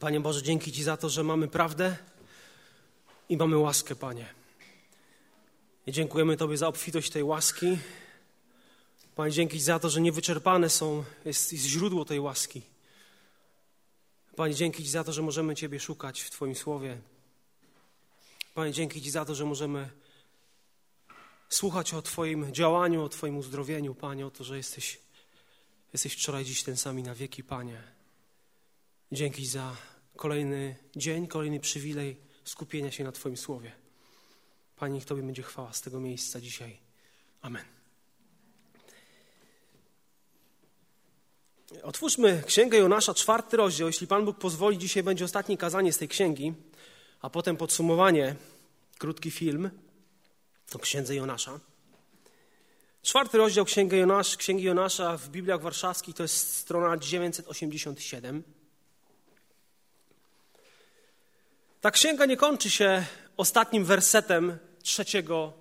Panie Boże, dzięki Ci za to, że mamy prawdę i mamy łaskę, Panie. I dziękujemy Tobie za obfitość tej łaski. Panie, dzięki Ci za to, że niewyczerpane są, jest, jest źródło tej łaski. Panie, dzięki Ci za to, że możemy Ciebie szukać w Twoim słowie. Panie, dzięki Ci za to, że możemy słuchać o Twoim działaniu, o Twoim uzdrowieniu, Panie, o to, że jesteś, jesteś wczoraj, dziś ten sami na wieki, Panie. Dzięki za kolejny dzień, kolejny przywilej skupienia się na Twoim słowie. Panie, niech Tobie będzie chwała z tego miejsca dzisiaj. Amen. Otwórzmy Księgę Jonasza, czwarty rozdział. Jeśli Pan Bóg pozwoli, dzisiaj będzie ostatnie kazanie z tej księgi, a potem podsumowanie, krótki film o Księdze Jonasza. Czwarty rozdział Księgi, Jonasz, Księgi Jonasza w Bibliach Warszawskich to jest strona 987. Ta księga nie kończy się ostatnim wersetem trzeciego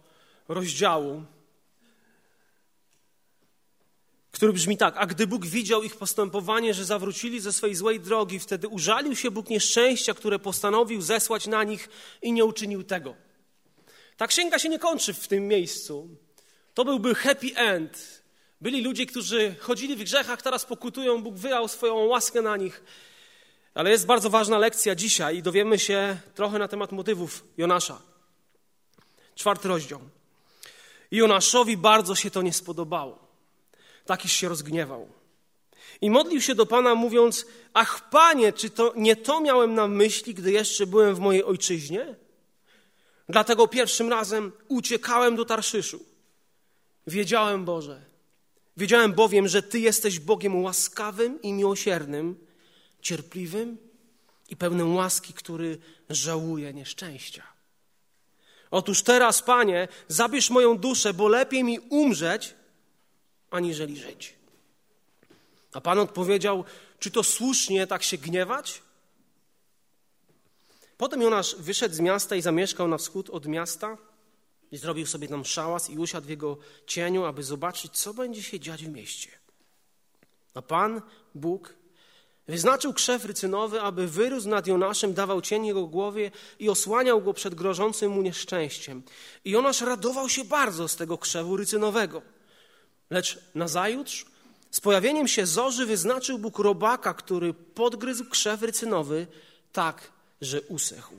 rozdziału, który brzmi tak: A gdy Bóg widział ich postępowanie, że zawrócili ze swej złej drogi, wtedy użalił się Bóg nieszczęścia, które postanowił zesłać na nich i nie uczynił tego. Ta księga się nie kończy w tym miejscu. To byłby happy end. Byli ludzie, którzy chodzili w grzechach, teraz pokutują, Bóg wyjął swoją łaskę na nich. Ale jest bardzo ważna lekcja dzisiaj i dowiemy się trochę na temat motywów Jonasza. Czwarty rozdział. Jonaszowi bardzo się to nie spodobało. Takiś się rozgniewał. I modlił się do Pana, mówiąc: Ach, Panie, czy to nie to miałem na myśli, gdy jeszcze byłem w mojej ojczyźnie? Dlatego pierwszym razem uciekałem do Tarszyszu. Wiedziałem, Boże, wiedziałem bowiem, że Ty jesteś Bogiem łaskawym i miłosiernym, cierpliwym i pełnym łaski, który żałuje nieszczęścia. Otóż teraz, Panie, zabierz moją duszę, bo lepiej mi umrzeć, aniżeli żyć. A Pan odpowiedział, czy to słusznie tak się gniewać? Potem Jonasz wyszedł z miasta i zamieszkał na wschód od miasta i zrobił sobie tam szałas i usiadł w jego cieniu, aby zobaczyć, co będzie się dziać w mieście. A Pan, Bóg, wyznaczył krzew rycynowy, aby wyrósł nad Jonaszem, dawał cień jego głowie i osłaniał go przed grożącym mu nieszczęściem. I Jonasz radował się bardzo z tego krzewu rycynowego. Lecz nazajutrz, z pojawieniem się zorzy, wyznaczył Bóg robaka, który podgryzł krzew rycynowy tak, że usechł.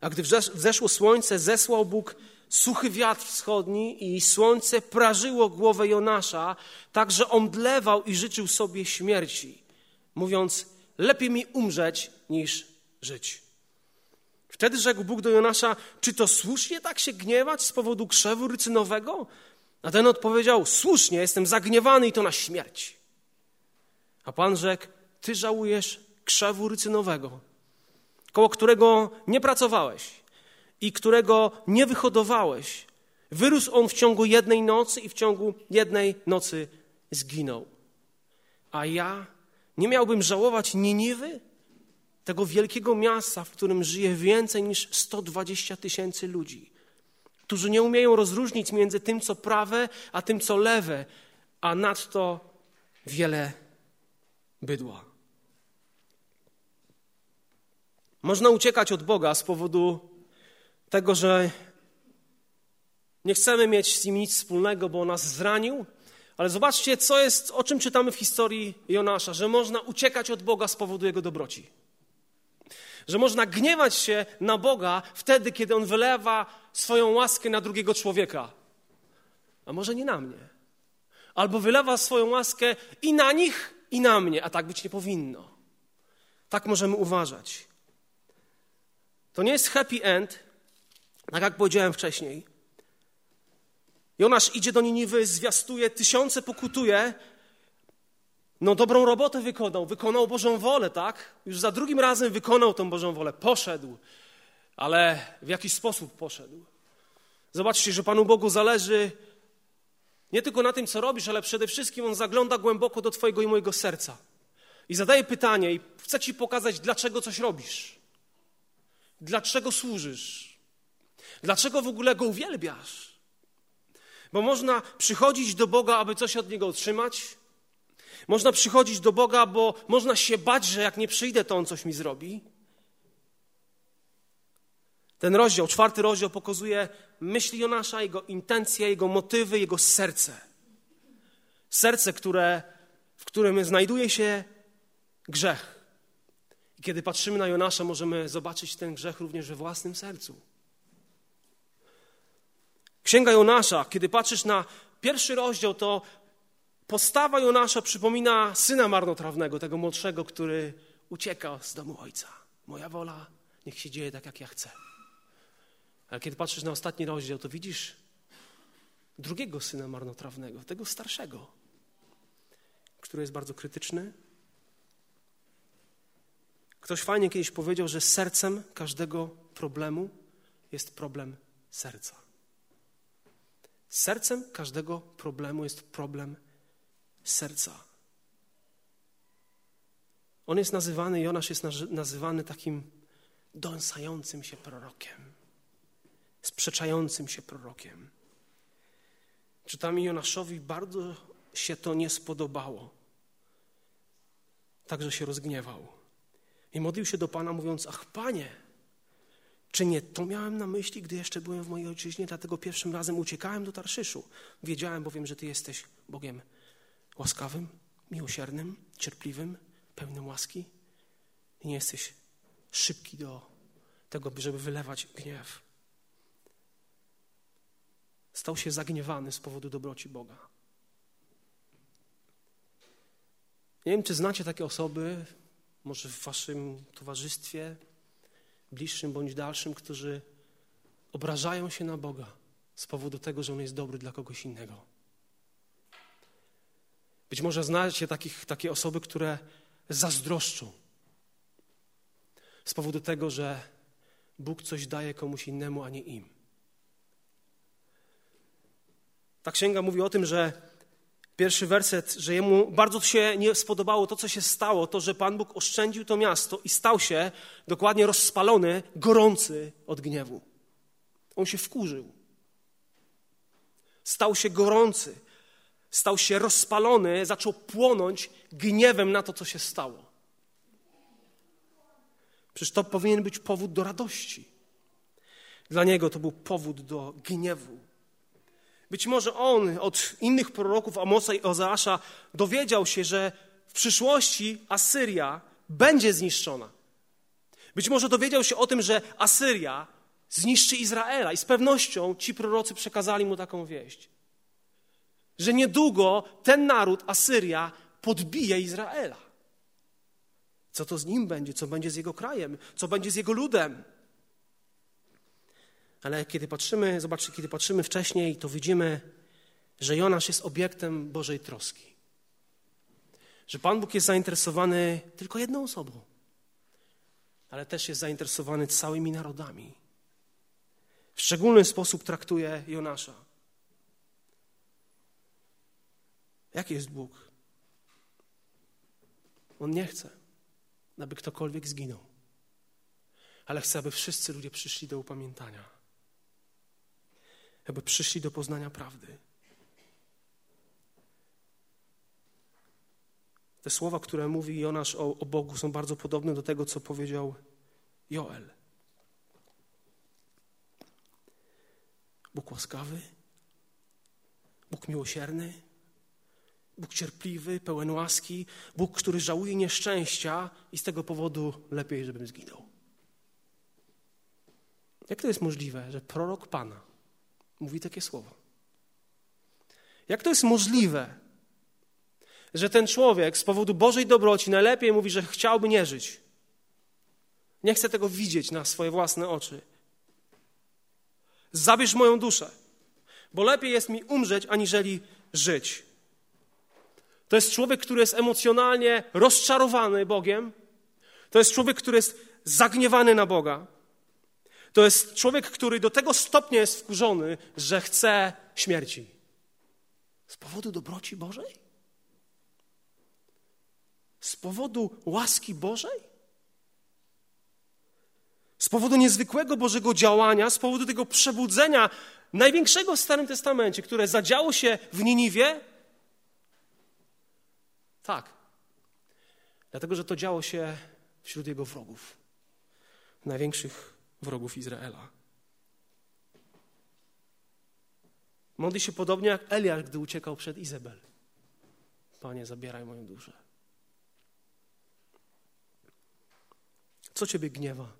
A gdy wzeszło słońce, zesłał Bóg suchy wiatr wschodni i słońce prażyło głowę Jonasza, tak że omdlewał i życzył sobie śmierci, mówiąc, lepiej mi umrzeć niż żyć. Wtedy rzekł Bóg do Jonasza, czy to słusznie tak się gniewać z powodu krzewu rycynowego? A ten odpowiedział, słusznie, jestem zagniewany i to na śmierć. A Pan rzekł, ty żałujesz krzewu rycynowego, koło którego nie pracowałeś i którego nie wyhodowałeś. Wyrósł on w ciągu jednej nocy i w ciągu jednej nocy zginął. A ja nie miałbym żałować Niniwy, tego wielkiego miasta, w którym żyje więcej niż 120 tysięcy ludzi, którzy nie umieją rozróżnić między tym, co prawe, a tym, co lewe, a nadto wiele bydła. Można uciekać od Boga z powodu tego, że nie chcemy mieć z nim nic wspólnego, bo nas zranił. Ale zobaczcie, co jest, o czym czytamy w historii Jonasza, że można uciekać od Boga z powodu jego dobroci. Że można gniewać się na Boga wtedy, kiedy on wylewa swoją łaskę na drugiego człowieka. A może nie na mnie. Albo wylewa swoją łaskę i na nich, i na mnie, a tak być nie powinno. Tak możemy uważać. To nie jest happy end, tak jak powiedziałem wcześniej. Jonasz idzie do Niniwy, zwiastuje, tysiące pokutuje. No dobrą robotę wykonał, wykonał Bożą wolę, tak? Już za drugim razem wykonał tą Bożą wolę, poszedł. Ale w jaki sposób poszedł? Zobaczcie, że Panu Bogu zależy nie tylko na tym, co robisz, ale przede wszystkim On zagląda głęboko do Twojego i mojego serca. I zadaje pytanie i chce Ci pokazać, dlaczego coś robisz. Dlaczego służysz? Dlaczego w ogóle go uwielbiasz? Bo można przychodzić do Boga, aby coś od Niego otrzymać, Można przychodzić do Boga, bo można się bać, że jak nie przyjdę, to On coś mi zrobi. Ten rozdział, czwarty rozdział pokazuje myśli Jonasza, jego intencje, jego motywy, jego serce. Serce, które, w którym znajduje się grzech. I kiedy patrzymy na Jonasza, możemy zobaczyć ten grzech również we własnym sercu. Księga Jonasza, kiedy patrzysz na pierwszy rozdział, to postawa Jonasza przypomina syna marnotrawnego, tego młodszego, który ucieka z domu ojca. Moja wola, niech się dzieje tak, jak ja chcę. Ale kiedy patrzysz na ostatni rozdział, to widzisz drugiego syna marnotrawnego, tego starszego, który jest bardzo krytyczny. Ktoś fajnie kiedyś powiedział, że sercem każdego problemu jest problem serca. Sercem każdego problemu jest problem serca. On jest nazywany, Jonasz jest nazywany takim dąsającym się prorokiem sprzeczającym się prorokiem. Czytamy Jonaszowi, bardzo się to nie spodobało. Także się rozgniewał. I modlił się do Pana, mówiąc: Ach, Panie, czy nie to miałem na myśli, gdy jeszcze byłem w mojej ojczyźnie, dlatego pierwszym razem uciekałem do Tarszyszu. Wiedziałem bowiem, że Ty jesteś Bogiem łaskawym, miłosiernym, cierpliwym, pełnym łaski i nie jesteś szybki do tego, żeby wylewać gniew stał się zagniewany z powodu dobroci Boga. Nie wiem, czy znacie takie osoby, może w waszym towarzystwie, bliższym bądź dalszym, którzy obrażają się na Boga z powodu tego, że On jest dobry dla kogoś innego. Być może znacie takich, takie osoby, które zazdroszczą z powodu tego, że Bóg coś daje komuś innemu, a nie im. Ta księga mówi o tym, że pierwszy werset, że jemu bardzo się nie spodobało to, co się stało, to, że Pan Bóg oszczędził to miasto i stał się dokładnie rozspalony, gorący od gniewu. On się wkurzył. Stał się gorący, stał się rozpalony, zaczął płonąć gniewem na to, co się stało. Przecież to powinien być powód do radości. Dla niego to był powód do gniewu. Być może on od innych proroków Amosa i Ozeasza dowiedział się, że w przyszłości Asyria będzie zniszczona. Być może dowiedział się o tym, że Asyria zniszczy Izraela i z pewnością ci prorocy przekazali mu taką wieść. Że niedługo ten naród, Asyria, podbije Izraela. Co to z nim będzie? Co będzie z jego krajem? Co będzie z jego ludem? Ale kiedy patrzymy, zobaczcie, kiedy patrzymy wcześniej, to widzimy, że Jonasz jest obiektem Bożej troski. Że Pan Bóg jest zainteresowany tylko jedną osobą, ale też jest zainteresowany całymi narodami. W szczególny sposób traktuje Jonasza. Jaki jest Bóg? On nie chce, aby ktokolwiek zginął, ale chce, aby wszyscy ludzie przyszli do upamiętania aby przyszli do poznania prawdy. Te słowa, które mówi Jonasz o, o Bogu, są bardzo podobne do tego, co powiedział Joel. Bóg łaskawy, Bóg miłosierny, Bóg cierpliwy, pełen łaski, Bóg, który żałuje nieszczęścia i z tego powodu lepiej, żebym zginął. Jak to jest możliwe, że prorok Pana mówi takie słowa. Jak to jest możliwe, że ten człowiek z powodu Bożej dobroci najlepiej mówi, że chciałby nie żyć? Nie chce tego widzieć na swoje własne oczy. Zabierz moją duszę, bo lepiej jest mi umrzeć, aniżeli żyć. To jest człowiek, który jest emocjonalnie rozczarowany Bogiem. To jest człowiek, który jest zagniewany na Boga. To jest człowiek, który do tego stopnia jest wkurzony, że chce śmierci. Z powodu dobroci Bożej? Z powodu łaski Bożej? Z powodu niezwykłego Bożego działania, z powodu tego przebudzenia największego w Starym Testamencie, które zadziało się w Niniwie, Tak. Dlatego, że to działo się wśród jego wrogów, największych wrogów Izraela. Modli się podobnie jak Eliasz, gdy uciekał przed Izabel. Panie, zabieraj moją duszę. Co ciebie gniewa?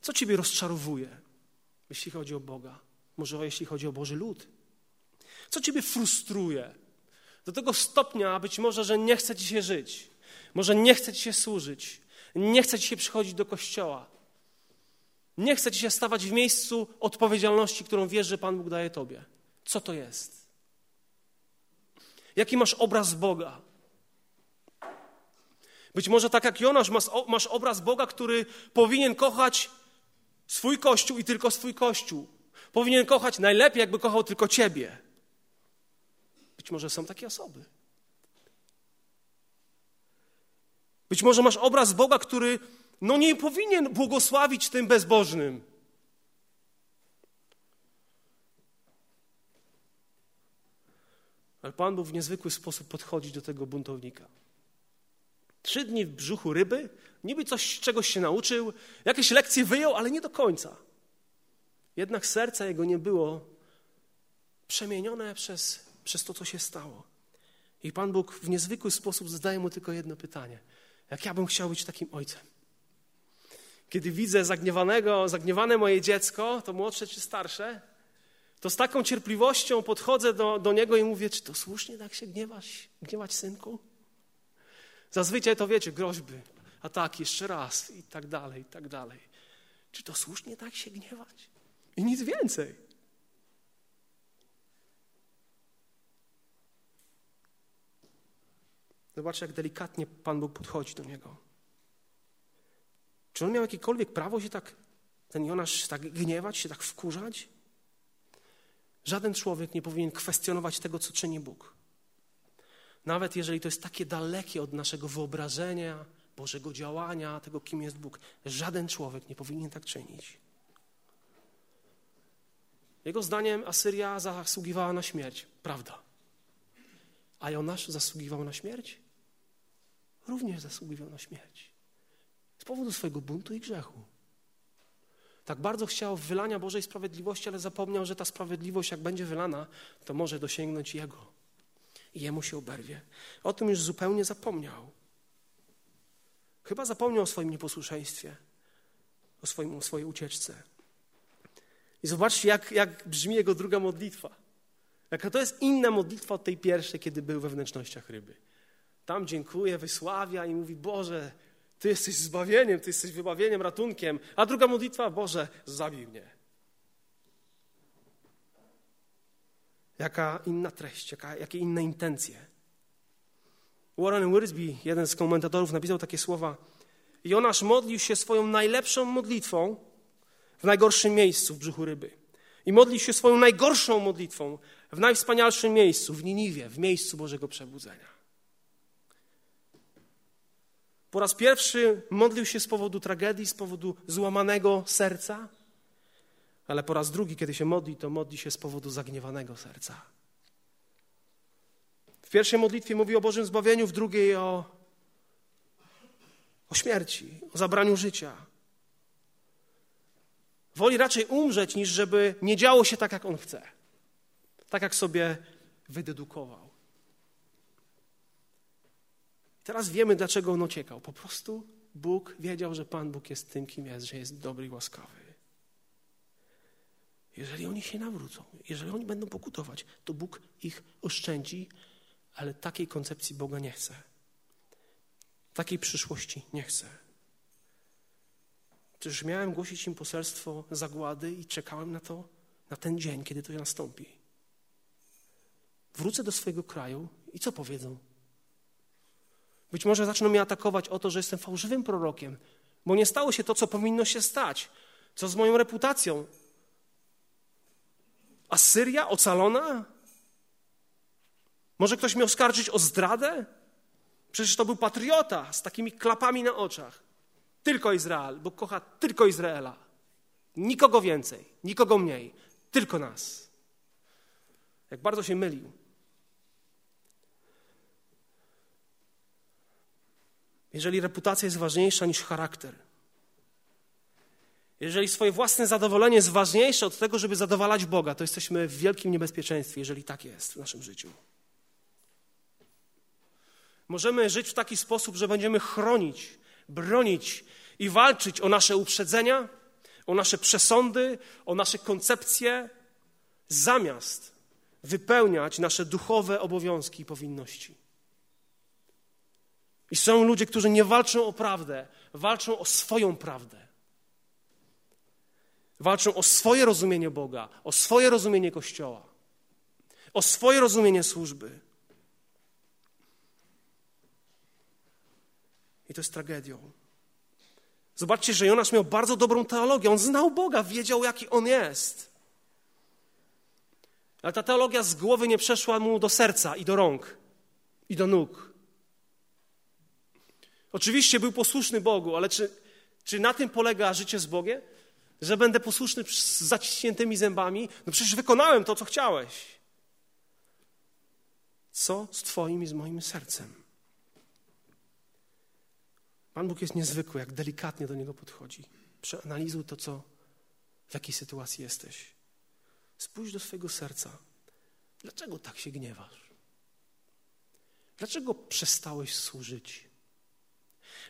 Co ciebie rozczarowuje, jeśli chodzi o Boga? Może jeśli chodzi o Boży lud? Co ciebie frustruje? Do tego stopnia być może, że nie chce ci się żyć, może nie chce ci się służyć, nie chce ci się przychodzić do kościoła, nie chce ci się stawać w miejscu odpowiedzialności, którą wiesz, że Pan Bóg daje tobie. Co to jest? Jaki masz obraz Boga? Być może tak jak Jonasz masz, masz obraz Boga, który powinien kochać swój Kościół i tylko swój Kościół. Powinien kochać najlepiej, jakby kochał tylko Ciebie. Być może są takie osoby. Być może masz obraz Boga, który no nie powinien błogosławić tym bezbożnym. Ale Pan Bóg w niezwykły sposób podchodzi do tego buntownika. Trzy dni w brzuchu ryby, niby coś, czegoś się nauczył, jakieś lekcje wyjął, ale nie do końca. Jednak serce jego nie było przemienione przez, przez to, co się stało. I Pan Bóg w niezwykły sposób zadaje mu tylko jedno pytanie. Jak ja bym chciał być takim ojcem? Kiedy widzę zagniewanego, zagniewane moje dziecko, to młodsze czy starsze, to z taką cierpliwością podchodzę do, do niego i mówię, czy to słusznie tak się gniewać, gniewać synku? Zazwyczaj to wiecie, groźby, a tak, jeszcze raz i tak dalej, i tak dalej. Czy to słusznie tak się gniewać? I nic więcej. Zobaczcie, jak delikatnie Pan Bóg podchodzi do niego. Czy on miał jakiekolwiek prawo się tak, ten Jonasz, tak gniewać, się tak wkurzać? Żaden człowiek nie powinien kwestionować tego, co czyni Bóg. Nawet jeżeli to jest takie dalekie od naszego wyobrażenia, Bożego działania, tego, kim jest Bóg, żaden człowiek nie powinien tak czynić. Jego zdaniem Asyria zasługiwała na śmierć. Prawda. A Jonasz zasługiwał na śmierć? Również zasługiwał na śmierć. Z powodu swojego buntu i grzechu. Tak bardzo chciał wylania Bożej sprawiedliwości, ale zapomniał, że ta sprawiedliwość, jak będzie wylana, to może dosięgnąć Jego. I Jemu się oberwie. O tym już zupełnie zapomniał. Chyba zapomniał o swoim nieposłuszeństwie, o, swoim, o swojej ucieczce. I zobaczcie, jak, jak brzmi jego druga modlitwa. Jaka to jest inna modlitwa od tej pierwszej, kiedy był we wnętrznościach ryby. Tam dziękuję, wysławia i mówi: Boże, Ty jesteś zbawieniem, Ty jesteś wybawieniem, ratunkiem. A druga modlitwa: Boże, zabij mnie. Jaka inna treść, jaka, jakie inne intencje. Warren Wiersbe, jeden z komentatorów, napisał takie słowa: Jonasz modlił się swoją najlepszą modlitwą w najgorszym miejscu w brzuchu ryby. I modlił się swoją najgorszą modlitwą w najwspanialszym miejscu, w Niniwie, w miejscu Bożego Przebudzenia. Po raz pierwszy modlił się z powodu tragedii, z powodu złamanego serca, ale po raz drugi, kiedy się modli, to modli się z powodu zagniewanego serca. W pierwszej modlitwie mówi o Bożym zbawieniu, w drugiej o, o śmierci, o zabraniu życia. Woli raczej umrzeć, niż żeby nie działo się tak, jak on chce. Tak, jak sobie wydedukował. Teraz wiemy, dlaczego on uciekał. Po prostu Bóg wiedział, że Pan Bóg jest tym, kim jest, że jest dobry i łaskawy. Jeżeli oni się nawrócą, jeżeli oni będą pokutować, to Bóg ich oszczędzi, ale takiej koncepcji Boga nie chce. Takiej przyszłości nie chce. Przecież miałem głosić im poselstwo zagłady i czekałem na to, na ten dzień, kiedy to nastąpi. Wrócę do swojego kraju i co powiedzą? Być może zaczną mnie atakować o to, że jestem fałszywym prorokiem, bo nie stało się to, co powinno się stać. Co z moją reputacją? Asyria ocalona? Może ktoś mnie oskarżyć o zdradę? Przecież to był patriota z takimi klapami na oczach. Tylko Izrael, bo kocha tylko Izraela. Nikogo więcej, nikogo mniej, tylko nas. Jak bardzo się mylił. Jeżeli reputacja jest ważniejsza niż charakter, jeżeli swoje własne zadowolenie jest ważniejsze od tego, żeby zadowalać Boga, to jesteśmy w wielkim niebezpieczeństwie, jeżeli tak jest w naszym życiu. Możemy żyć w taki sposób, że będziemy chronić, bronić i walczyć o nasze uprzedzenia, o nasze przesądy, o nasze koncepcje, zamiast wypełniać nasze duchowe obowiązki i powinności. I są ludzie, którzy nie walczą o prawdę, walczą o swoją prawdę. Walczą o swoje rozumienie Boga, o swoje rozumienie Kościoła, o swoje rozumienie służby. I to jest tragedią. Zobaczcie, że Jonasz miał bardzo dobrą teologię. On znał Boga, wiedział, jaki on jest. Ale ta teologia z głowy nie przeszła mu do serca i do rąk i do nóg. Oczywiście był posłuszny Bogu, ale czy, czy na tym polega życie z Bogiem? Że będę posłuszny z zaciśniętymi zębami? No przecież wykonałem to, co chciałeś. Co z Twoim i z moim sercem? Pan Bóg jest niezwykły, jak delikatnie do niego podchodzi. Przeanalizuj to, co, w jakiej sytuacji jesteś. Spójrz do swojego serca. Dlaczego tak się gniewasz? Dlaczego przestałeś służyć?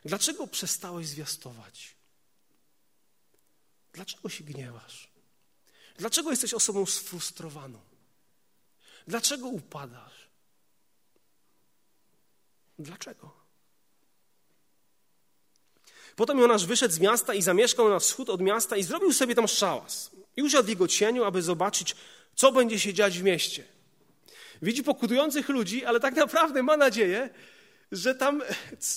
Dlaczego przestałeś zwiastować? Dlaczego się gniewasz? Dlaczego jesteś osobą sfrustrowaną? Dlaczego upadasz? Dlaczego? Potem Jonasz wyszedł z miasta i zamieszkał na wschód od miasta i zrobił sobie tam szałas. I usiadł w jego cieniu, aby zobaczyć, co będzie się dziać w mieście. Widzi pokutujących ludzi, ale tak naprawdę ma nadzieję, że tam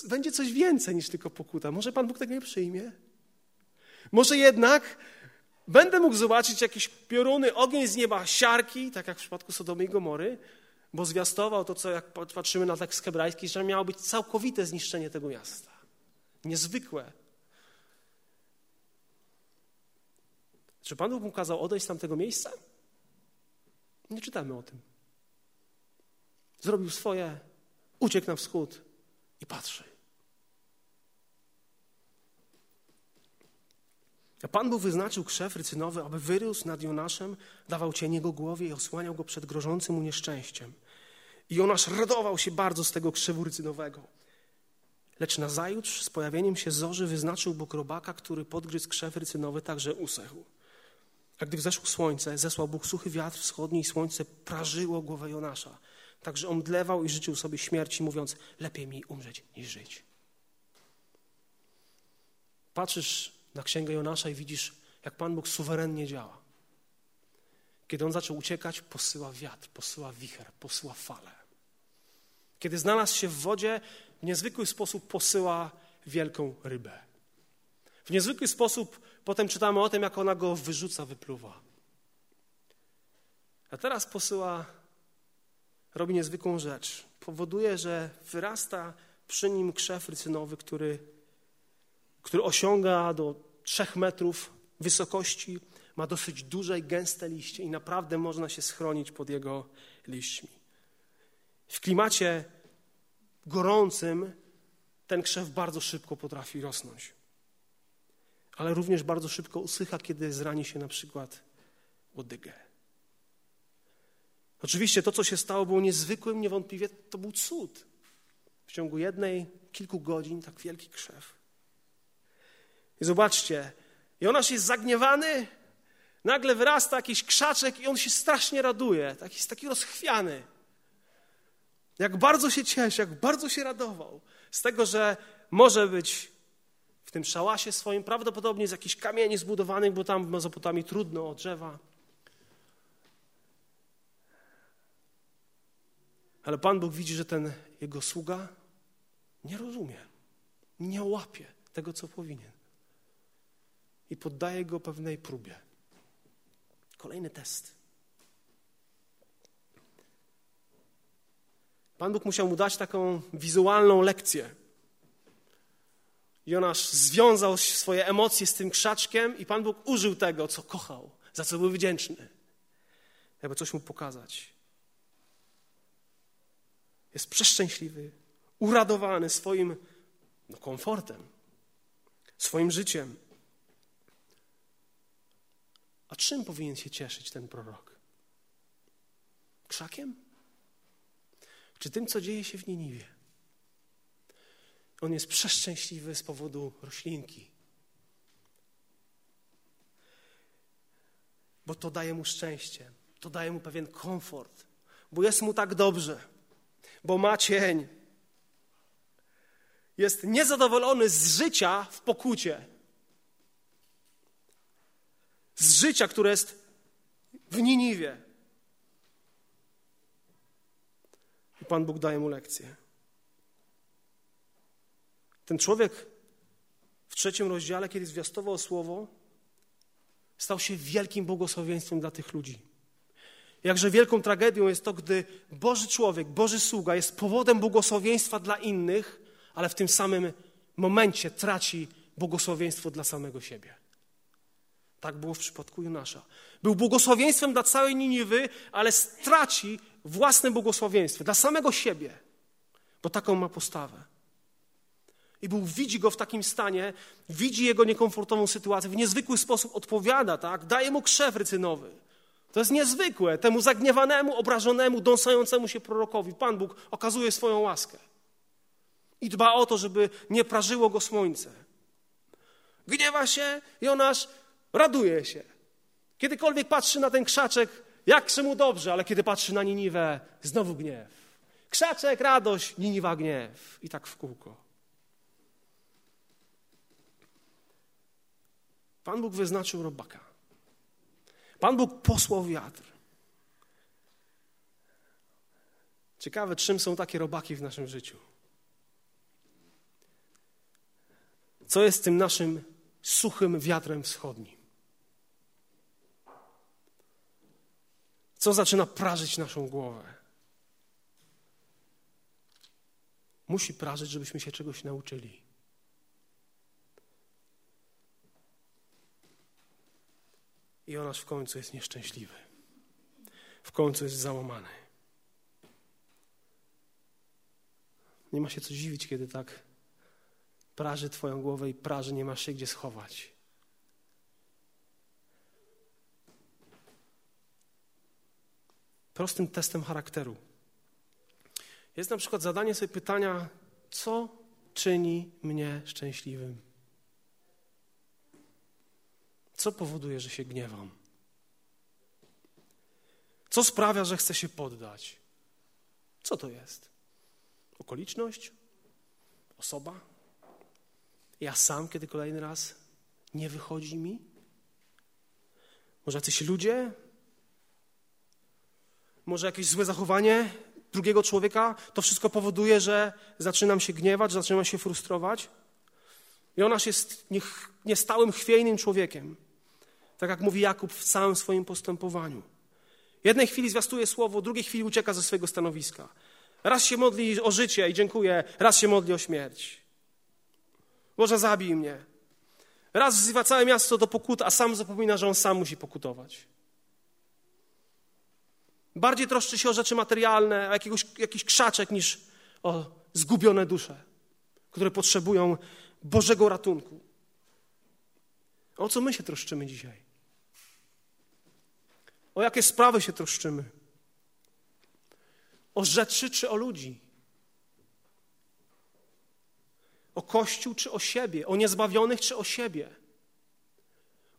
będzie coś więcej niż tylko pokuta. Może Pan Bóg tego nie przyjmie? Może jednak będę mógł zobaczyć jakieś pioruny, ogień z nieba, siarki, tak jak w przypadku Sodomy i Gomory, bo zwiastował to, co jak patrzymy na tekst hebrajski, że miało być całkowite zniszczenie tego miasta. Niezwykłe. Czy Pan Bóg mu kazał odejść z tamtego miejsca? Nie czytamy o tym. Zrobił swoje, uciekł na wschód i patrzy. A Pan Bóg wyznaczył krzew rycynowy, aby wyrósł nad Jonaszem, dawał cień jego głowie i osłaniał go przed grożącym mu nieszczęściem. I Jonasz radował się bardzo z tego krzewu rycynowego. Lecz nazajutrz z pojawieniem się zorzy wyznaczył Bóg robaka, który podgryzł krzew rycynowy, także usechł. A gdy wzeszło słońce, zesłał Bóg suchy wiatr wschodni i słońce prażyło głowę Jonasza. Także omdlewał i życzył sobie śmierci, mówiąc, lepiej mi umrzeć niż żyć. Patrzysz na księgę Jonasza i widzisz, jak Pan Bóg suwerennie działa. Kiedy on zaczął uciekać, posyła wiatr, posyła wicher, posyła fale. Kiedy znalazł się w wodzie, w niezwykły sposób posyła wielką rybę. W niezwykły sposób potem czytamy o tym, jak ona go wyrzuca, wypluwa. A teraz posyła, robi niezwykłą rzecz. Powoduje, że wyrasta przy nim krzew rycynowy, który, który osiąga do trzech metrów wysokości, ma dosyć duże i gęste liście i naprawdę można się schronić pod jego liśćmi. W klimacie gorącym ten krzew bardzo szybko potrafi rosnąć. Ale również bardzo szybko usycha, kiedy zrani się na przykład łodygę. Oczywiście to, co się stało, było niezwykłym, niewątpliwie to był cud. W ciągu jednej, kilku godzin tak wielki krzew. I zobaczcie, Jonasz jest zagniewany, nagle wyrasta jakiś krzaczek i on się strasznie raduje, taki, jest taki rozchwiany. Jak bardzo się cieszy, jak bardzo się radował z tego, że może być w tym szałasie swoim, prawdopodobnie z jakichś kamieni zbudowanych, bo tam w Mezopotamii trudno o drzewa. Ale Pan Bóg widzi, że ten jego sługa nie rozumie, nie łapie tego, co powinien. I poddaje go pewnej próbie. Kolejny test. Pan Bóg musiał mu dać taką wizualną lekcję. Jonasz związał swoje emocje z tym krzaczkiem i Pan Bóg użył tego, co kochał, za co był wdzięczny, aby coś mu pokazać. Jest przeszczęśliwy, uradowany swoim No komfortem, swoim życiem. A czym powinien się cieszyć ten prorok? Krzakiem? Czy tym, co dzieje się w Niniwie? On jest przeszczęśliwy z powodu roślinki. Bo to daje mu szczęście, to daje mu pewien komfort, bo jest mu tak dobrze, bo ma cień. Jest niezadowolony z życia w pokucie. Z życia, które jest w Niniwie. I Pan Bóg daje mu lekcję. Ten człowiek w trzecim rozdziale, kiedy zwiastował słowo, stał się wielkim błogosławieństwem dla tych ludzi. Jakże wielką tragedią jest to, gdy Boży człowiek, Boży sługa jest powodem błogosławieństwa dla innych, ale w tym samym momencie traci błogosławieństwo dla samego siebie. Tak było w przypadku Jonasza. Był błogosławieństwem dla całej Niniwy, ale straci własne błogosławieństwo dla samego siebie, bo taką ma postawę. I Bóg widzi go w takim stanie, widzi jego niekomfortową sytuację, w niezwykły sposób odpowiada, tak? Daje mu krzew rycynowy. To jest niezwykłe. Temu zagniewanemu, obrażonemu, dąsającemu się prorokowi Pan Bóg okazuje swoją łaskę. I dba o to, żeby nie prażyło go słońce. Gniewa się, Jonasz raduje się. Kiedykolwiek patrzy na ten krzaczek, jakże mu dobrze, ale kiedy patrzy na Niniwę, znowu gniew. Krzaczek, radość, Niniwa, gniew. I tak w kółko. Pan Bóg wyznaczył robaka. Pan Bóg posłał wiatr. Ciekawe, czym są takie robaki w naszym życiu. Co jest tym naszym suchym wiatrem wschodnim? Co zaczyna prażyć naszą głowę? Musi prażyć, żebyśmy się czegoś nauczyli. I Jonasz w końcu jest nieszczęśliwy. W końcu jest załamany. Nie ma się co dziwić, kiedy tak praży Twoją głowę i praży, nie masz się gdzie schować. Prostym testem charakteru jest na przykład zadanie sobie pytania, co czyni mnie szczęśliwym? Co powoduje, że się gniewam? Co sprawia, że chcę się poddać? Co to jest? Okoliczność? Osoba? Ja sam, kiedy kolejny raz nie wychodzi mi? Może jacyś ludzie? Może jakieś złe zachowanie drugiego człowieka? To wszystko powoduje, że zaczynam się gniewać, zaczynam się frustrować? Jonasz jest niestałym, chwiejnym człowiekiem. Tak jak mówi Jakub w całym swoim postępowaniu. Jednej chwili zwiastuje słowo, drugiej chwili ucieka ze swojego stanowiska. Raz się modli o życie i dziękuję, raz się modli o śmierć. Boże, zabij mnie. Raz wzywa całe miasto do pokuty, a sam zapomina, że on sam musi pokutować. Bardziej troszczy się o rzeczy materialne, o jakiegoś, jakiś krzaczek, niż o zgubione dusze, które potrzebują Bożego ratunku. O co my się troszczymy dzisiaj? O jakie sprawy się troszczymy? O rzeczy czy o ludzi? O Kościół czy o siebie? O niezbawionych czy o siebie?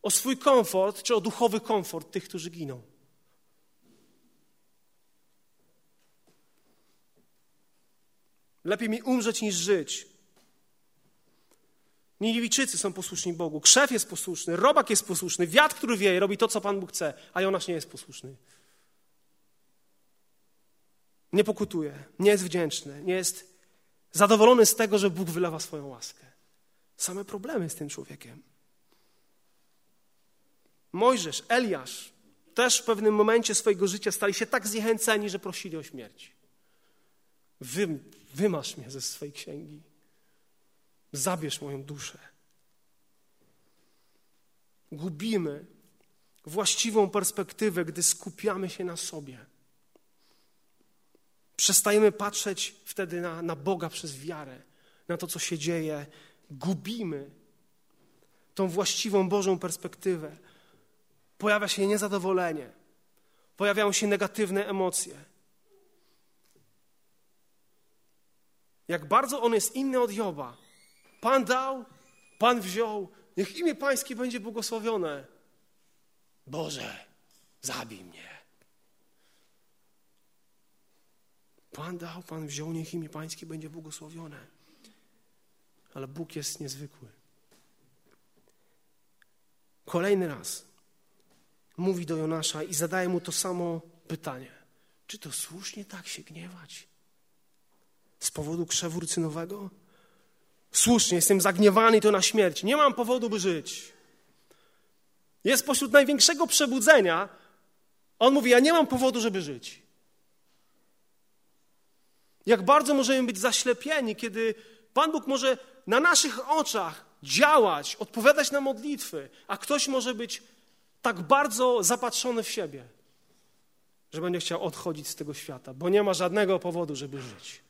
O swój komfort czy o duchowy komfort tych, którzy giną? Lepiej mi umrzeć niż żyć. Niniwijczycy są posłuszni Bogu, krzew jest posłuszny, robak jest posłuszny, wiatr, który wieje, robi to, co Pan Bóg chce, a Jonasz nie jest posłuszny. Nie pokutuje, nie jest wdzięczny, nie jest zadowolony z tego, że Bóg wylewa swoją łaskę. Same problemy z tym człowiekiem. Mojżesz, Eliasz też w pewnym momencie swojego życia stali się tak zniechęceni, że prosili o śmierć. Wy, wymasz mnie ze swojej księgi. Zabierz moją duszę. Gubimy właściwą perspektywę, gdy skupiamy się na sobie. Przestajemy patrzeć wtedy na, na Boga przez wiarę, na to, co się dzieje, gubimy tą właściwą Bożą perspektywę. Pojawia się niezadowolenie, pojawiają się negatywne emocje. Jak bardzo on jest inny od Joba. Pan dał, Pan wziął, niech imię Pańskie będzie błogosławione. Boże, zabij mnie. Pan dał, Pan wziął, niech imię Pańskie będzie błogosławione. Ale Bóg jest niezwykły. Kolejny raz mówi do Jonasza i zadaje mu to samo pytanie. Czy to słusznie tak się gniewać? Z powodu krzewu rycynowego? Słusznie, jestem zagniewany to na śmierć. Nie mam powodu, by żyć. Jest pośród największego przebudzenia. On mówi: Ja nie mam powodu, żeby żyć. Jak bardzo możemy być zaślepieni, kiedy Pan Bóg może na naszych oczach działać, odpowiadać na modlitwy, a ktoś może być tak bardzo zapatrzony w siebie, że będzie chciał odchodzić z tego świata, bo nie ma żadnego powodu, żeby żyć.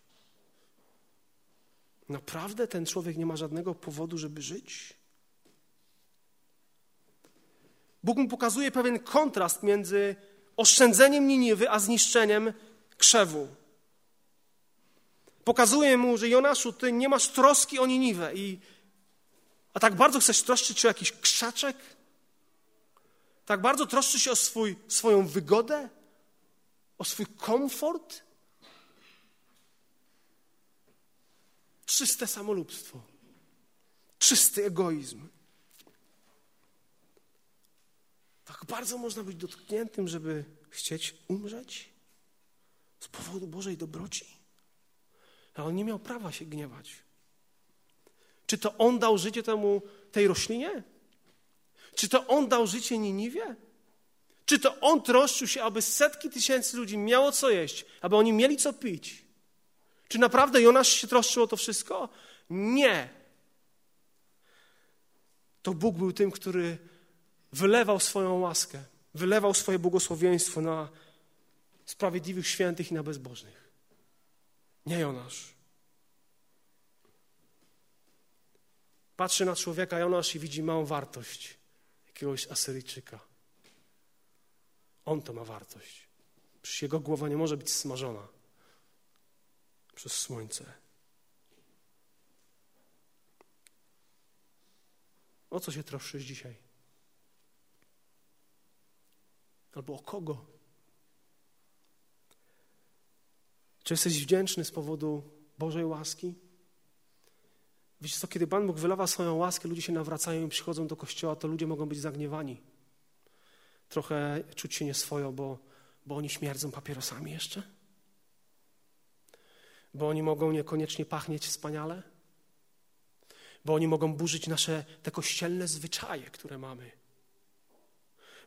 Naprawdę ten człowiek nie ma żadnego powodu, żeby żyć? Bóg mu pokazuje pewien kontrast między oszczędzeniem Niniwy a zniszczeniem krzewu. Pokazuje mu, że Jonaszu, ty nie masz troski o Niniwę, i, a tak bardzo chcesz troszczyć się o jakiś krzaczek? Tak bardzo troszczysz się o swój, swoją wygodę? O swój komfort? Czyste samolubstwo, czysty egoizm. Tak bardzo można być dotkniętym, żeby chcieć umrzeć z powodu Bożej dobroci. Ale on nie miał prawa się gniewać. Czy to on dał życie temu, tej roślinie? Czy to on dał życie Niniwie? Czy to on troszczył się, aby setki tysięcy ludzi miało co jeść, aby oni mieli co pić? Czy naprawdę Jonasz się troszczył o to wszystko? Nie. To Bóg był tym, który wylewał swoją łaskę, wylewał swoje błogosławieństwo na sprawiedliwych, świętych i na bezbożnych. Nie Jonasz. Patrzy na człowieka Jonasz i widzi małą wartość jakiegoś Asyryjczyka. On to ma wartość. Przecież jego głowa nie może być smażona przez słońce. O co się troszczysz dzisiaj? Albo o kogo? Czy jesteś wdzięczny z powodu Bożej łaski? Wiecie co, kiedy Pan Bóg wylewa swoją łaskę, ludzie się nawracają i przychodzą do kościoła, to ludzie mogą być zagniewani. Trochę czuć się nieswojo, bo, bo oni śmierdzą papierosami jeszcze bo oni mogą niekoniecznie pachnieć wspaniale, bo oni mogą burzyć nasze te kościelne zwyczaje, które mamy,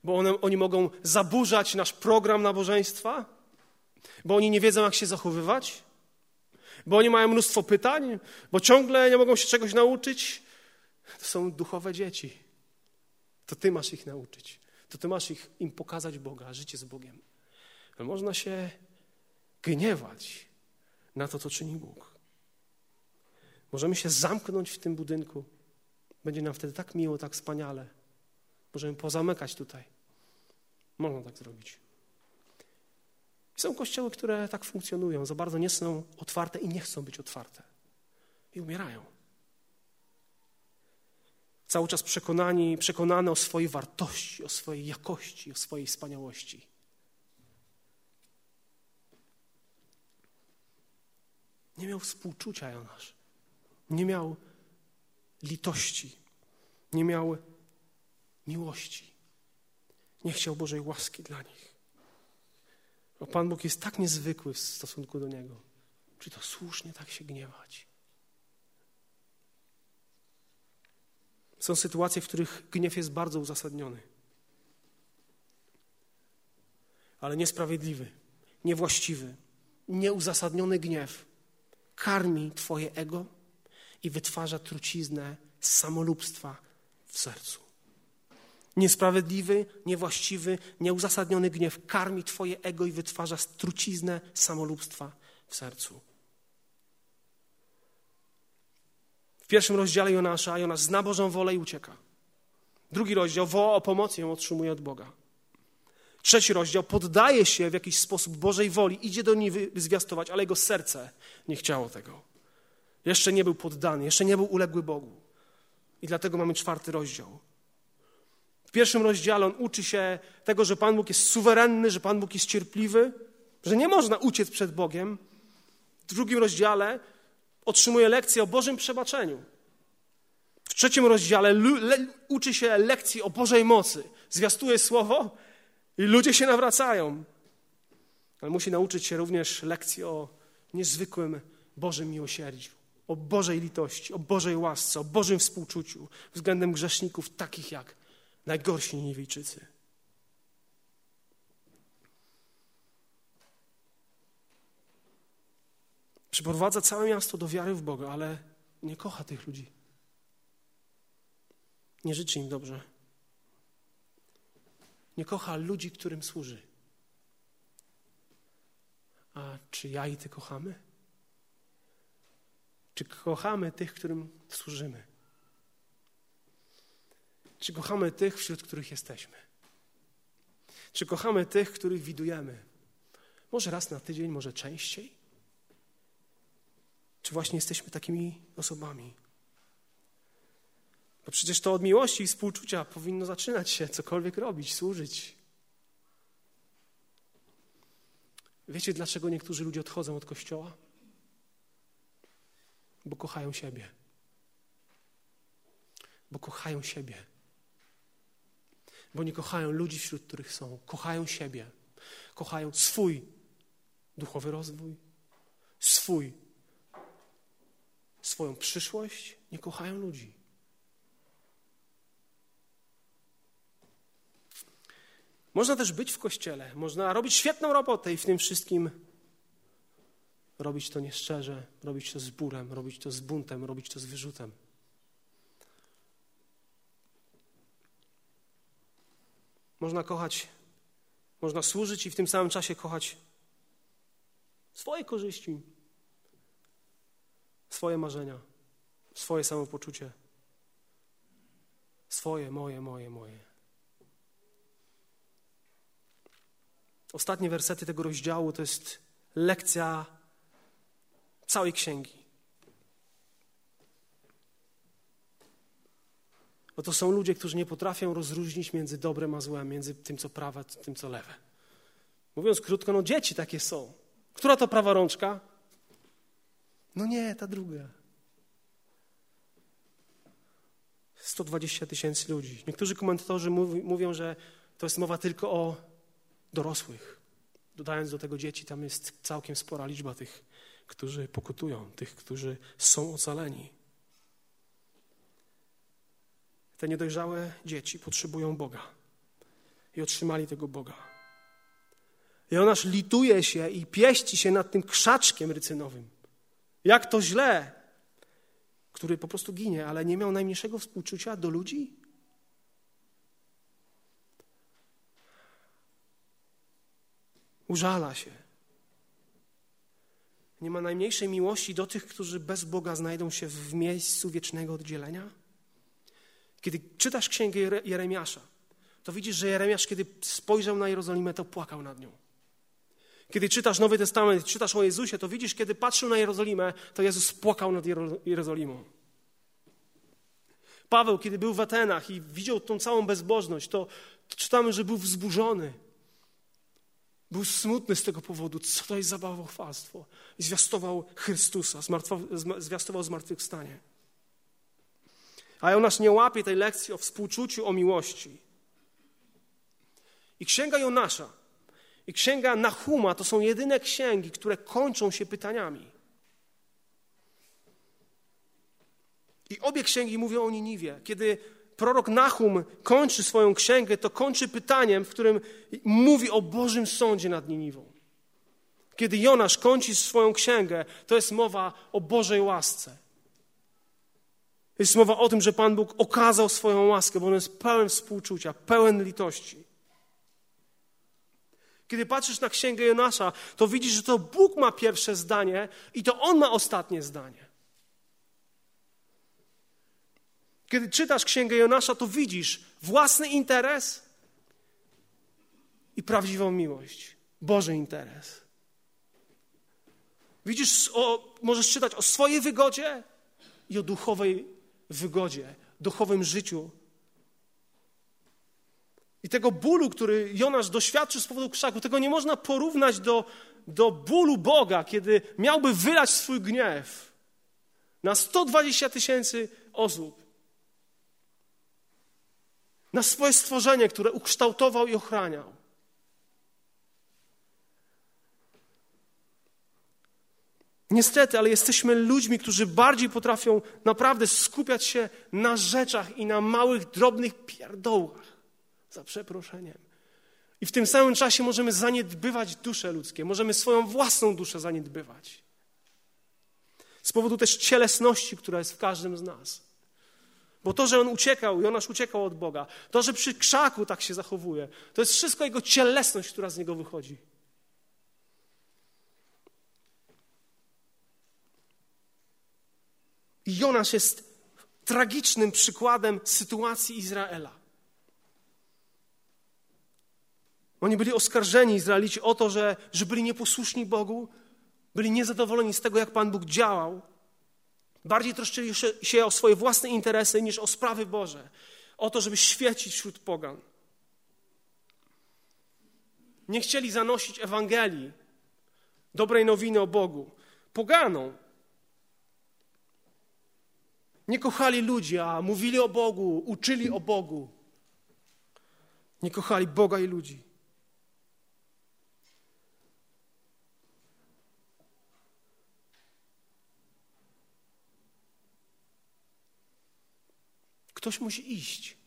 bo one, oni mogą zaburzać nasz program nabożeństwa, bo oni nie wiedzą, jak się zachowywać, bo oni mają mnóstwo pytań, bo ciągle nie mogą się czegoś nauczyć. To są duchowe dzieci. To ty masz ich nauczyć. To ty masz ich, im pokazać Boga, życie z Bogiem. Można się gniewać, na to, co czyni Bóg. Możemy się zamknąć w tym budynku. Będzie nam wtedy tak miło, tak wspaniale. Możemy pozamykać tutaj. Można tak zrobić. Są kościoły, które tak funkcjonują, za bardzo nie są otwarte i nie chcą być otwarte. I umierają. Cały czas przekonani, przekonane o swojej wartości, o swojej jakości, o swojej wspaniałości. Nie miał współczucia Jonasz. Nie miał litości. Nie miał miłości. Nie chciał Bożej łaski dla nich. Bo Pan Bóg jest tak niezwykły w stosunku do Niego. Czy to słusznie tak się gniewać? Są sytuacje, w których gniew jest bardzo uzasadniony, ale niesprawiedliwy, niewłaściwy, nieuzasadniony gniew karmi Twoje ego i wytwarza truciznę samolubstwa w sercu. Niesprawiedliwy, niewłaściwy, nieuzasadniony gniew karmi Twoje ego i wytwarza truciznę samolubstwa w sercu. W pierwszym rozdziale Jonasza Jonasz zna Bożą wolę i ucieka. Drugi rozdział woła o pomoc i ją otrzymuje od Boga. Trzeci rozdział poddaje się w jakiś sposób Bożej woli, idzie do niej zwiastować, ale jego serce nie chciało tego. Jeszcze nie był poddany, jeszcze nie był uległy Bogu. I dlatego mamy czwarty rozdział. W pierwszym rozdziale on uczy się tego, że Pan Bóg jest suwerenny, że Pan Bóg jest cierpliwy, że nie można uciec przed Bogiem. W drugim rozdziale otrzymuje lekcję o Bożym przebaczeniu. W trzecim rozdziale uczy się lekcji o Bożej mocy. Zwiastuje słowo i ludzie się nawracają. Ale musi nauczyć się również lekcji o niezwykłym Bożym miłosierdziu, o Bożej litości, o Bożej łasce, o Bożym współczuciu względem grzeszników takich jak najgorsi Niewejczycy. Przyprowadza całe miasto do wiary w Boga, ale nie kocha tych ludzi. Nie życzy im dobrze. Nie kocha ludzi, którym służy. A czy ja i ty kochamy? Czy kochamy tych, którym służymy? Czy kochamy tych, wśród których jesteśmy? Czy kochamy tych, których widujemy? Może raz na tydzień, może częściej? Czy właśnie jesteśmy takimi osobami? Bo przecież to od miłości i współczucia powinno zaczynać się cokolwiek robić, służyć. Wiecie, dlaczego niektórzy ludzie odchodzą od kościoła? Bo kochają siebie. Bo kochają siebie. Bo nie kochają ludzi, wśród których są. Kochają siebie. Kochają swój duchowy rozwój, swój, swoją przyszłość. Nie kochają ludzi. Można też być w kościele, można robić świetną robotę i w tym wszystkim robić to nieszczerze, robić to z bólem, robić to z buntem, robić to z wyrzutem. Można kochać, można służyć i w tym samym czasie kochać swoje korzyści, swoje marzenia, swoje samopoczucie, swoje, moje, moje, moje. Ostatnie wersety tego rozdziału to jest lekcja całej księgi. Bo to są ludzie, którzy nie potrafią rozróżnić między dobrem a złem, między tym, co prawe, a tym, co lewe. Mówiąc krótko, no dzieci takie są. Która to prawa rączka? No nie, ta druga. 120 tysięcy ludzi. Niektórzy komentatorzy mówią, że to jest mowa tylko o dorosłych. Dodając do tego dzieci, tam jest całkiem spora liczba tych, którzy pokutują, tych, którzy są ocaleni. Te niedojrzałe dzieci potrzebują Boga i otrzymali tego Boga. Jonasz lituje się i pieści się nad tym krzaczkiem rycynowym. Jak to źle, który po prostu ginie, ale nie miał najmniejszego współczucia do ludzi, Użala się. Nie ma najmniejszej miłości do tych, którzy bez Boga znajdą się w miejscu wiecznego oddzielenia. Kiedy czytasz księgę Jeremiasza, to widzisz, że Jeremiasz, kiedy spojrzał na Jerozolimę, to płakał nad nią. Kiedy czytasz Nowy Testament, czytasz o Jezusie, to widzisz, kiedy patrzył na Jerozolimę, to Jezus płakał nad Jerozolimą. Paweł, kiedy był w Atenach i widział tą całą bezbożność, to czytamy, że był wzburzony. Był smutny z tego powodu, co to jest za bałwochwalstwo. Zwiastował Chrystusa, zwiastował zmartwychwstanie. A on nas nie łapie tej lekcji o współczuciu, o miłości. I księga Jonasza i księga Nahuma to są jedyne księgi, które kończą się pytaniami. I obie księgi mówią o Niniwie. Kiedy prorok Nahum kończy swoją księgę, to kończy pytaniem, w którym mówi o Bożym sądzie nad Niniwą. Kiedy Jonasz kończy swoją księgę, to jest mowa o Bożej łasce. Jest mowa o tym, że Pan Bóg okazał swoją łaskę, bo on jest pełen współczucia, pełen litości. Kiedy patrzysz na księgę Jonasza, to widzisz, że to Bóg ma pierwsze zdanie i to on ma ostatnie zdanie. Kiedy czytasz Księgę Jonasza, to widzisz własny interes i prawdziwą miłość, Boży interes. Widzisz, o, możesz czytać o swojej wygodzie i o duchowej wygodzie, duchowym życiu. I tego bólu, który Jonasz doświadczył z powodu krzaku, tego nie można porównać do, do bólu Boga, kiedy miałby wylać swój gniew na 120 tysięcy osób. Na swoje stworzenie, które ukształtował i ochraniał. Niestety, ale jesteśmy ludźmi, którzy bardziej potrafią naprawdę skupiać się na rzeczach i na małych, drobnych pierdołach, za przeproszeniem. I w tym samym czasie możemy zaniedbywać dusze ludzkie, możemy swoją własną duszę zaniedbywać. Z powodu też cielesności, która jest w każdym z nas. Bo to, że on uciekał, Jonasz uciekał od Boga, to, że przy krzaku tak się zachowuje, to jest wszystko jego cielesność, która z niego wychodzi. I Jonasz jest tragicznym przykładem sytuacji Izraela. Oni byli oskarżeni, Izraelici, o to, że, że byli nieposłuszni Bogu, byli niezadowoleni z tego, jak Pan Bóg działał. Bardziej troszczyli się o swoje własne interesy niż o sprawy Boże, o to, żeby świecić wśród pogan. Nie chcieli zanosić Ewangelii, dobrej nowiny o Bogu. Poganą, nie kochali ludzi, a mówili o Bogu, uczyli o Bogu. Nie kochali Boga i ludzi. Ktoś musi iść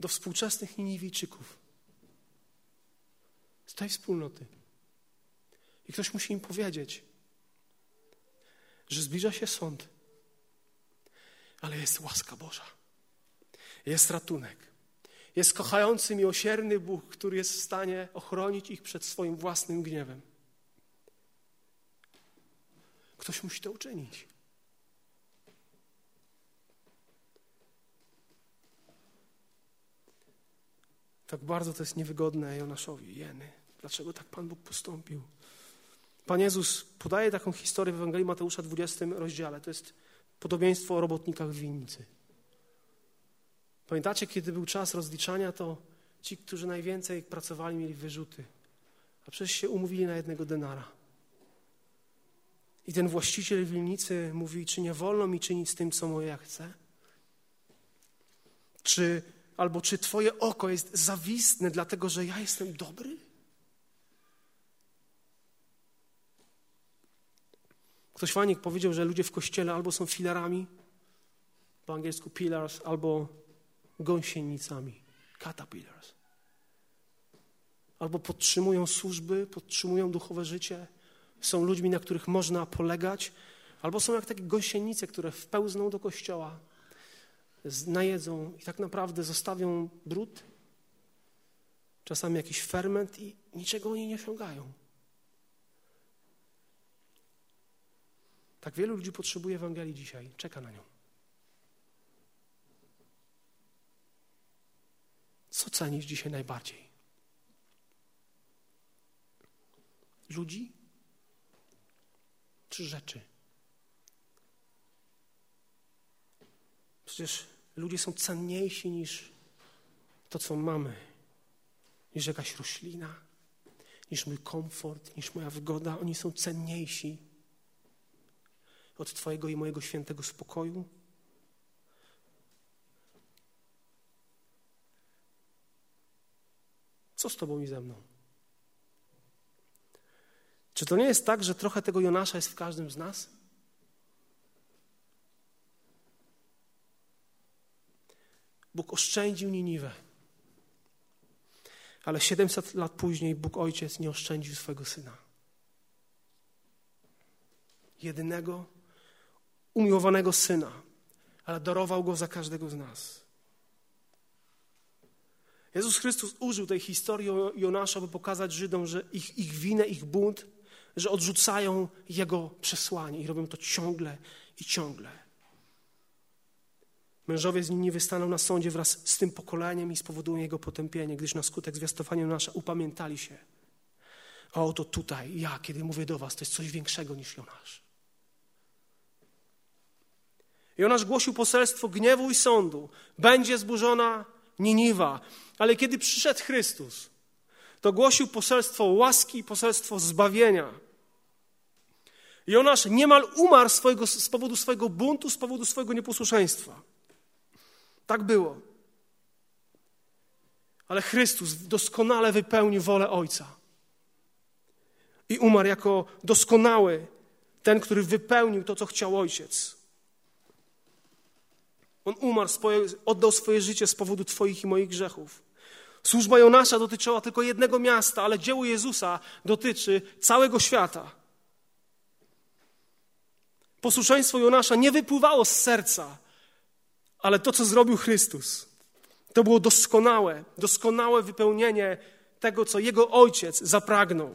do współczesnych Niniwijczyków, z tej wspólnoty. I ktoś musi im powiedzieć, że zbliża się sąd ale jest łaska Boża. Jest ratunek. Jest kochający, miłosierny Bóg, który jest w stanie ochronić ich przed swoim własnym gniewem. Ktoś musi to uczynić. Tak bardzo to jest niewygodne Jonaszowi, jeny. Dlaczego tak Pan Bóg postąpił? Pan Jezus podaje taką historię w Ewangelii Mateusza 20 rozdziale. To jest Podobieństwo o robotnikach w winnicy. Pamiętacie, kiedy był czas rozliczania, to ci, którzy najwięcej pracowali, mieli wyrzuty, a przecież się umówili na jednego denara. I ten właściciel winnicy mówi, czy nie wolno mi czynić z tym, co moje ja chcę? Czy, albo czy twoje oko jest zawistne, dlatego że ja jestem dobry? Ktoś fajnie powiedział, że ludzie w kościele albo są filarami, po angielsku pillars, albo gąsienicami, caterpillars. Albo podtrzymują służby, podtrzymują duchowe życie, są ludźmi, na których można polegać, albo są jak takie gąsienice, które wpełzną do kościoła, najedzą i tak naprawdę zostawią brud, czasami jakiś ferment i niczego oni nie osiągają. Tak wielu ludzi potrzebuje Ewangelii dzisiaj, czeka na nią. Co cenisz dzisiaj najbardziej? Ludzi czy rzeczy? Przecież ludzie są cenniejsi niż to, co mamy, niż jakaś roślina, niż mój komfort, niż moja wygoda. Oni są cenniejsi od Twojego i mojego świętego spokoju? Co z Tobą i ze mną? Czy to nie jest tak, że trochę tego Jonasza jest w każdym z nas? Bóg oszczędził Niniwę. Ale 700 lat później Bóg Ojciec nie oszczędził swojego Syna. Jedynego, umiłowanego syna, ale darował go za każdego z nas. Jezus Chrystus użył tej historii Jonasza, by pokazać Żydom, że ich, ich winę, ich bunt, że odrzucają Jego przesłanie i robią to ciągle i ciągle. Mężowie z Niniwy staną na sądzie wraz z tym pokoleniem i spowodują jego potępienie, gdyż na skutek zwiastowania nasza upamiętali się. A oto tutaj, ja, kiedy mówię do was, to jest coś większego niż Jonasz. Jonasz głosił poselstwo gniewu i sądu. Będzie zburzona Niniwa. Ale kiedy przyszedł Chrystus, to głosił poselstwo łaski i poselstwo zbawienia. Jonasz niemal umarł swojego, z powodu swojego buntu, z powodu swojego nieposłuszeństwa. Tak było. Ale Chrystus doskonale wypełnił wolę Ojca. I umarł jako doskonały, ten, który wypełnił to, co chciał Ojciec. On umarł, swoje, oddał swoje życie z powodu Twoich i moich grzechów. Służba Jonasza dotyczyła tylko jednego miasta, ale dzieło Jezusa dotyczy całego świata. Posłuszeństwo Jonasza nie wypływało z serca, ale to, co zrobił Chrystus, to było doskonałe, doskonałe wypełnienie tego, co jego ojciec zapragnął.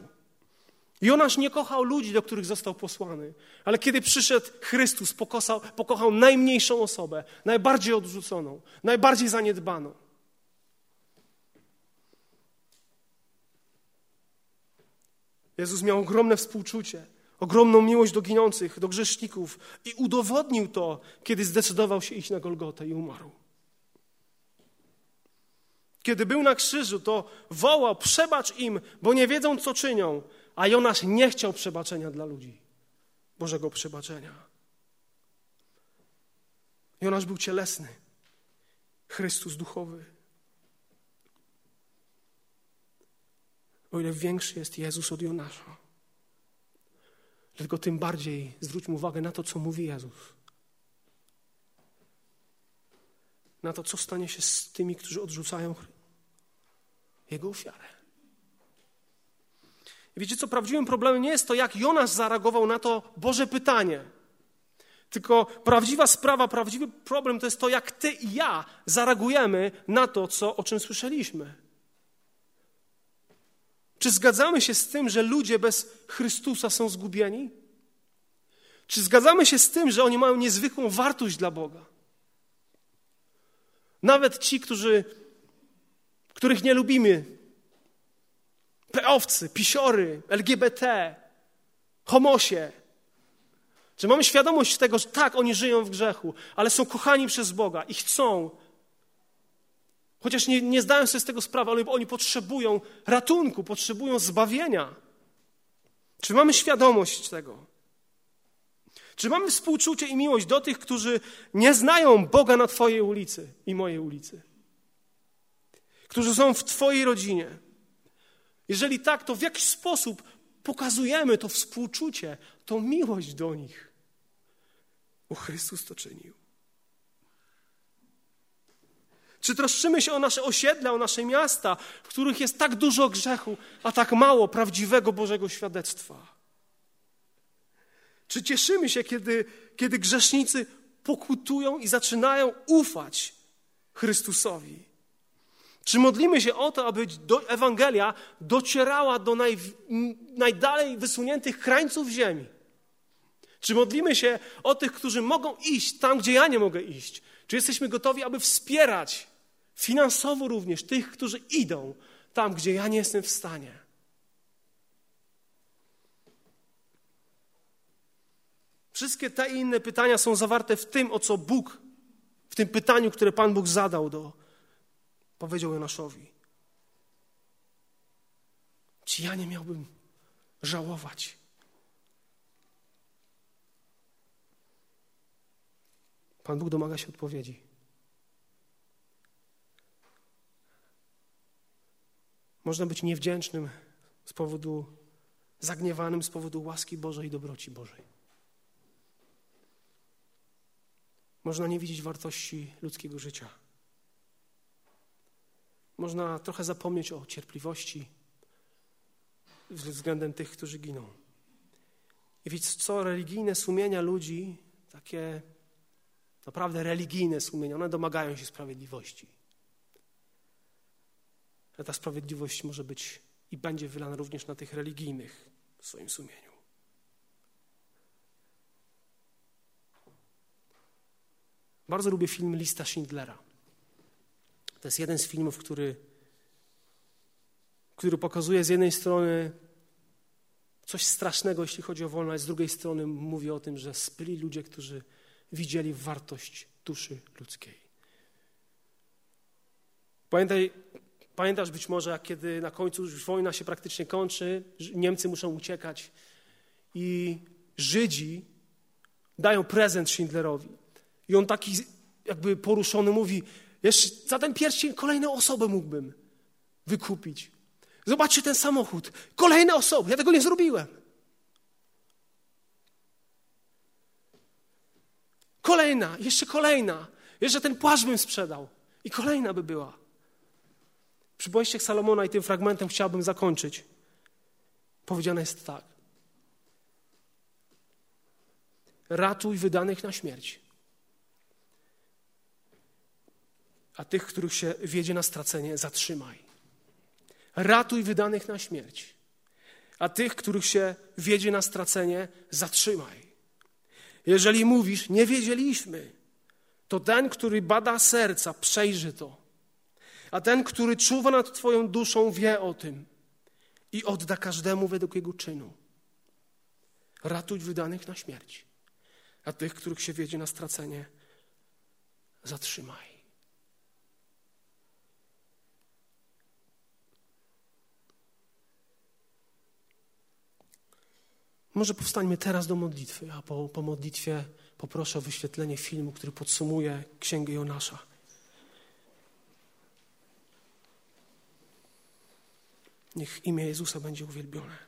Jonasz nie kochał ludzi, do których został posłany, ale kiedy przyszedł Chrystus, pokochał, pokochał najmniejszą osobę, najbardziej odrzuconą, najbardziej zaniedbaną. Jezus miał ogromne współczucie, ogromną miłość do ginących, do grzeszników i udowodnił to, kiedy zdecydował się iść na Golgotę i umarł. Kiedy był na krzyżu, to wołał: Przebacz im, bo nie wiedzą, co czynią. A Jonasz nie chciał przebaczenia dla ludzi, Bożego przebaczenia. Jonasz był cielesny, Chrystus duchowy. O ile większy jest Jezus od Jonasza, dlatego tym bardziej zwróćmy uwagę na to, co mówi Jezus. Na to, co stanie się z tymi, którzy odrzucają Jego ofiarę. I wiecie co, prawdziwym problemem nie jest to, jak Jonasz zareagował na to Boże pytanie. Tylko prawdziwa sprawa, prawdziwy problem to jest to, jak ty i ja zareagujemy na to, co, o czym słyszeliśmy. Czy zgadzamy się z tym, że ludzie bez Chrystusa są zgubieni? Czy zgadzamy się z tym, że oni mają niezwykłą wartość dla Boga? Nawet ci, którzy, których nie lubimy, peowcy, pisiory, LGBT, homosie. Czy mamy świadomość tego, że tak, oni żyją w grzechu, ale są kochani przez Boga i chcą, chociaż nie, nie zdają sobie z tego sprawy, ale oni potrzebują ratunku, potrzebują zbawienia. Czy mamy świadomość tego? Czy mamy współczucie i miłość do tych, którzy nie znają Boga na Twojej ulicy i mojej ulicy? Którzy są w Twojej rodzinie? Jeżeli tak, to w jaki sposób pokazujemy to współczucie, tą miłość do nich? Bo Chrystus to czynił. Czy troszczymy się o nasze osiedla, o nasze miasta, w których jest tak dużo grzechu, a tak mało prawdziwego Bożego świadectwa? Czy cieszymy się, kiedy, kiedy grzesznicy pokutują i zaczynają ufać Chrystusowi? Czy modlimy się o to, aby do Ewangelia docierała do naj, najdalej wysuniętych krańców ziemi? Czy modlimy się o tych, którzy mogą iść tam, gdzie ja nie mogę iść? Czy jesteśmy gotowi, aby wspierać finansowo również tych, którzy idą tam, gdzie ja nie jestem w stanie? Wszystkie te inne pytania są zawarte w tym, o co Bóg, w tym pytaniu, które Pan Bóg zadał do, powiedział Jonaszowi. Czy ja nie miałbym żałować? Pan Bóg domaga się odpowiedzi. Można być niewdzięcznym z powodu, zagniewanym z powodu łaski Bożej i dobroci Bożej. Można nie widzieć wartości ludzkiego życia. Można trochę zapomnieć o cierpliwości względem tych, którzy giną. I wiecie co, religijne sumienia ludzi, takie naprawdę religijne sumienia, one domagają się sprawiedliwości. Ale ta sprawiedliwość może być i będzie wylana również na tych religijnych w swoim sumieniu. Bardzo lubię film Lista Schindlera. To jest jeden z filmów, który, który pokazuje z jednej strony coś strasznego, jeśli chodzi o wolność, z drugiej strony mówi o tym, że spyli ludzie, którzy widzieli wartość duszy ludzkiej. Pamiętaj, pamiętasz być może, jak kiedy na końcu już wojna się praktycznie kończy, Niemcy muszą uciekać i Żydzi dają prezent Schindlerowi. I on taki jakby poruszony mówi, jeszcze za ten pierścień kolejną osobę mógłbym wykupić. Zobaczcie ten samochód. Kolejne osoby. Ja tego nie zrobiłem. Kolejna, jeszcze kolejna. Jeszcze ten płaszcz bym sprzedał. I kolejna by była. Przy bojściach Salomona i tym fragmentem chciałbym zakończyć. Powiedziane jest tak. Ratuj wydanych na śmierć. A tych, których się wiedzie na stracenie, zatrzymaj. Ratuj wydanych na śmierć. A tych, których się wiedzie na stracenie, zatrzymaj. Jeżeli mówisz, nie wiedzieliśmy, to ten, który bada serca, przejrzy to. A ten, który czuwa nad Twoją duszą, wie o tym i odda każdemu według jego czynu. Ratuj wydanych na śmierć, a tych, których się wiedzie na stracenie, zatrzymaj. Może powstańmy teraz do modlitwy, a po, po modlitwie poproszę o wyświetlenie filmu, który podsumuje Księgę Jonasza. Niech imię Jezusa będzie uwielbione.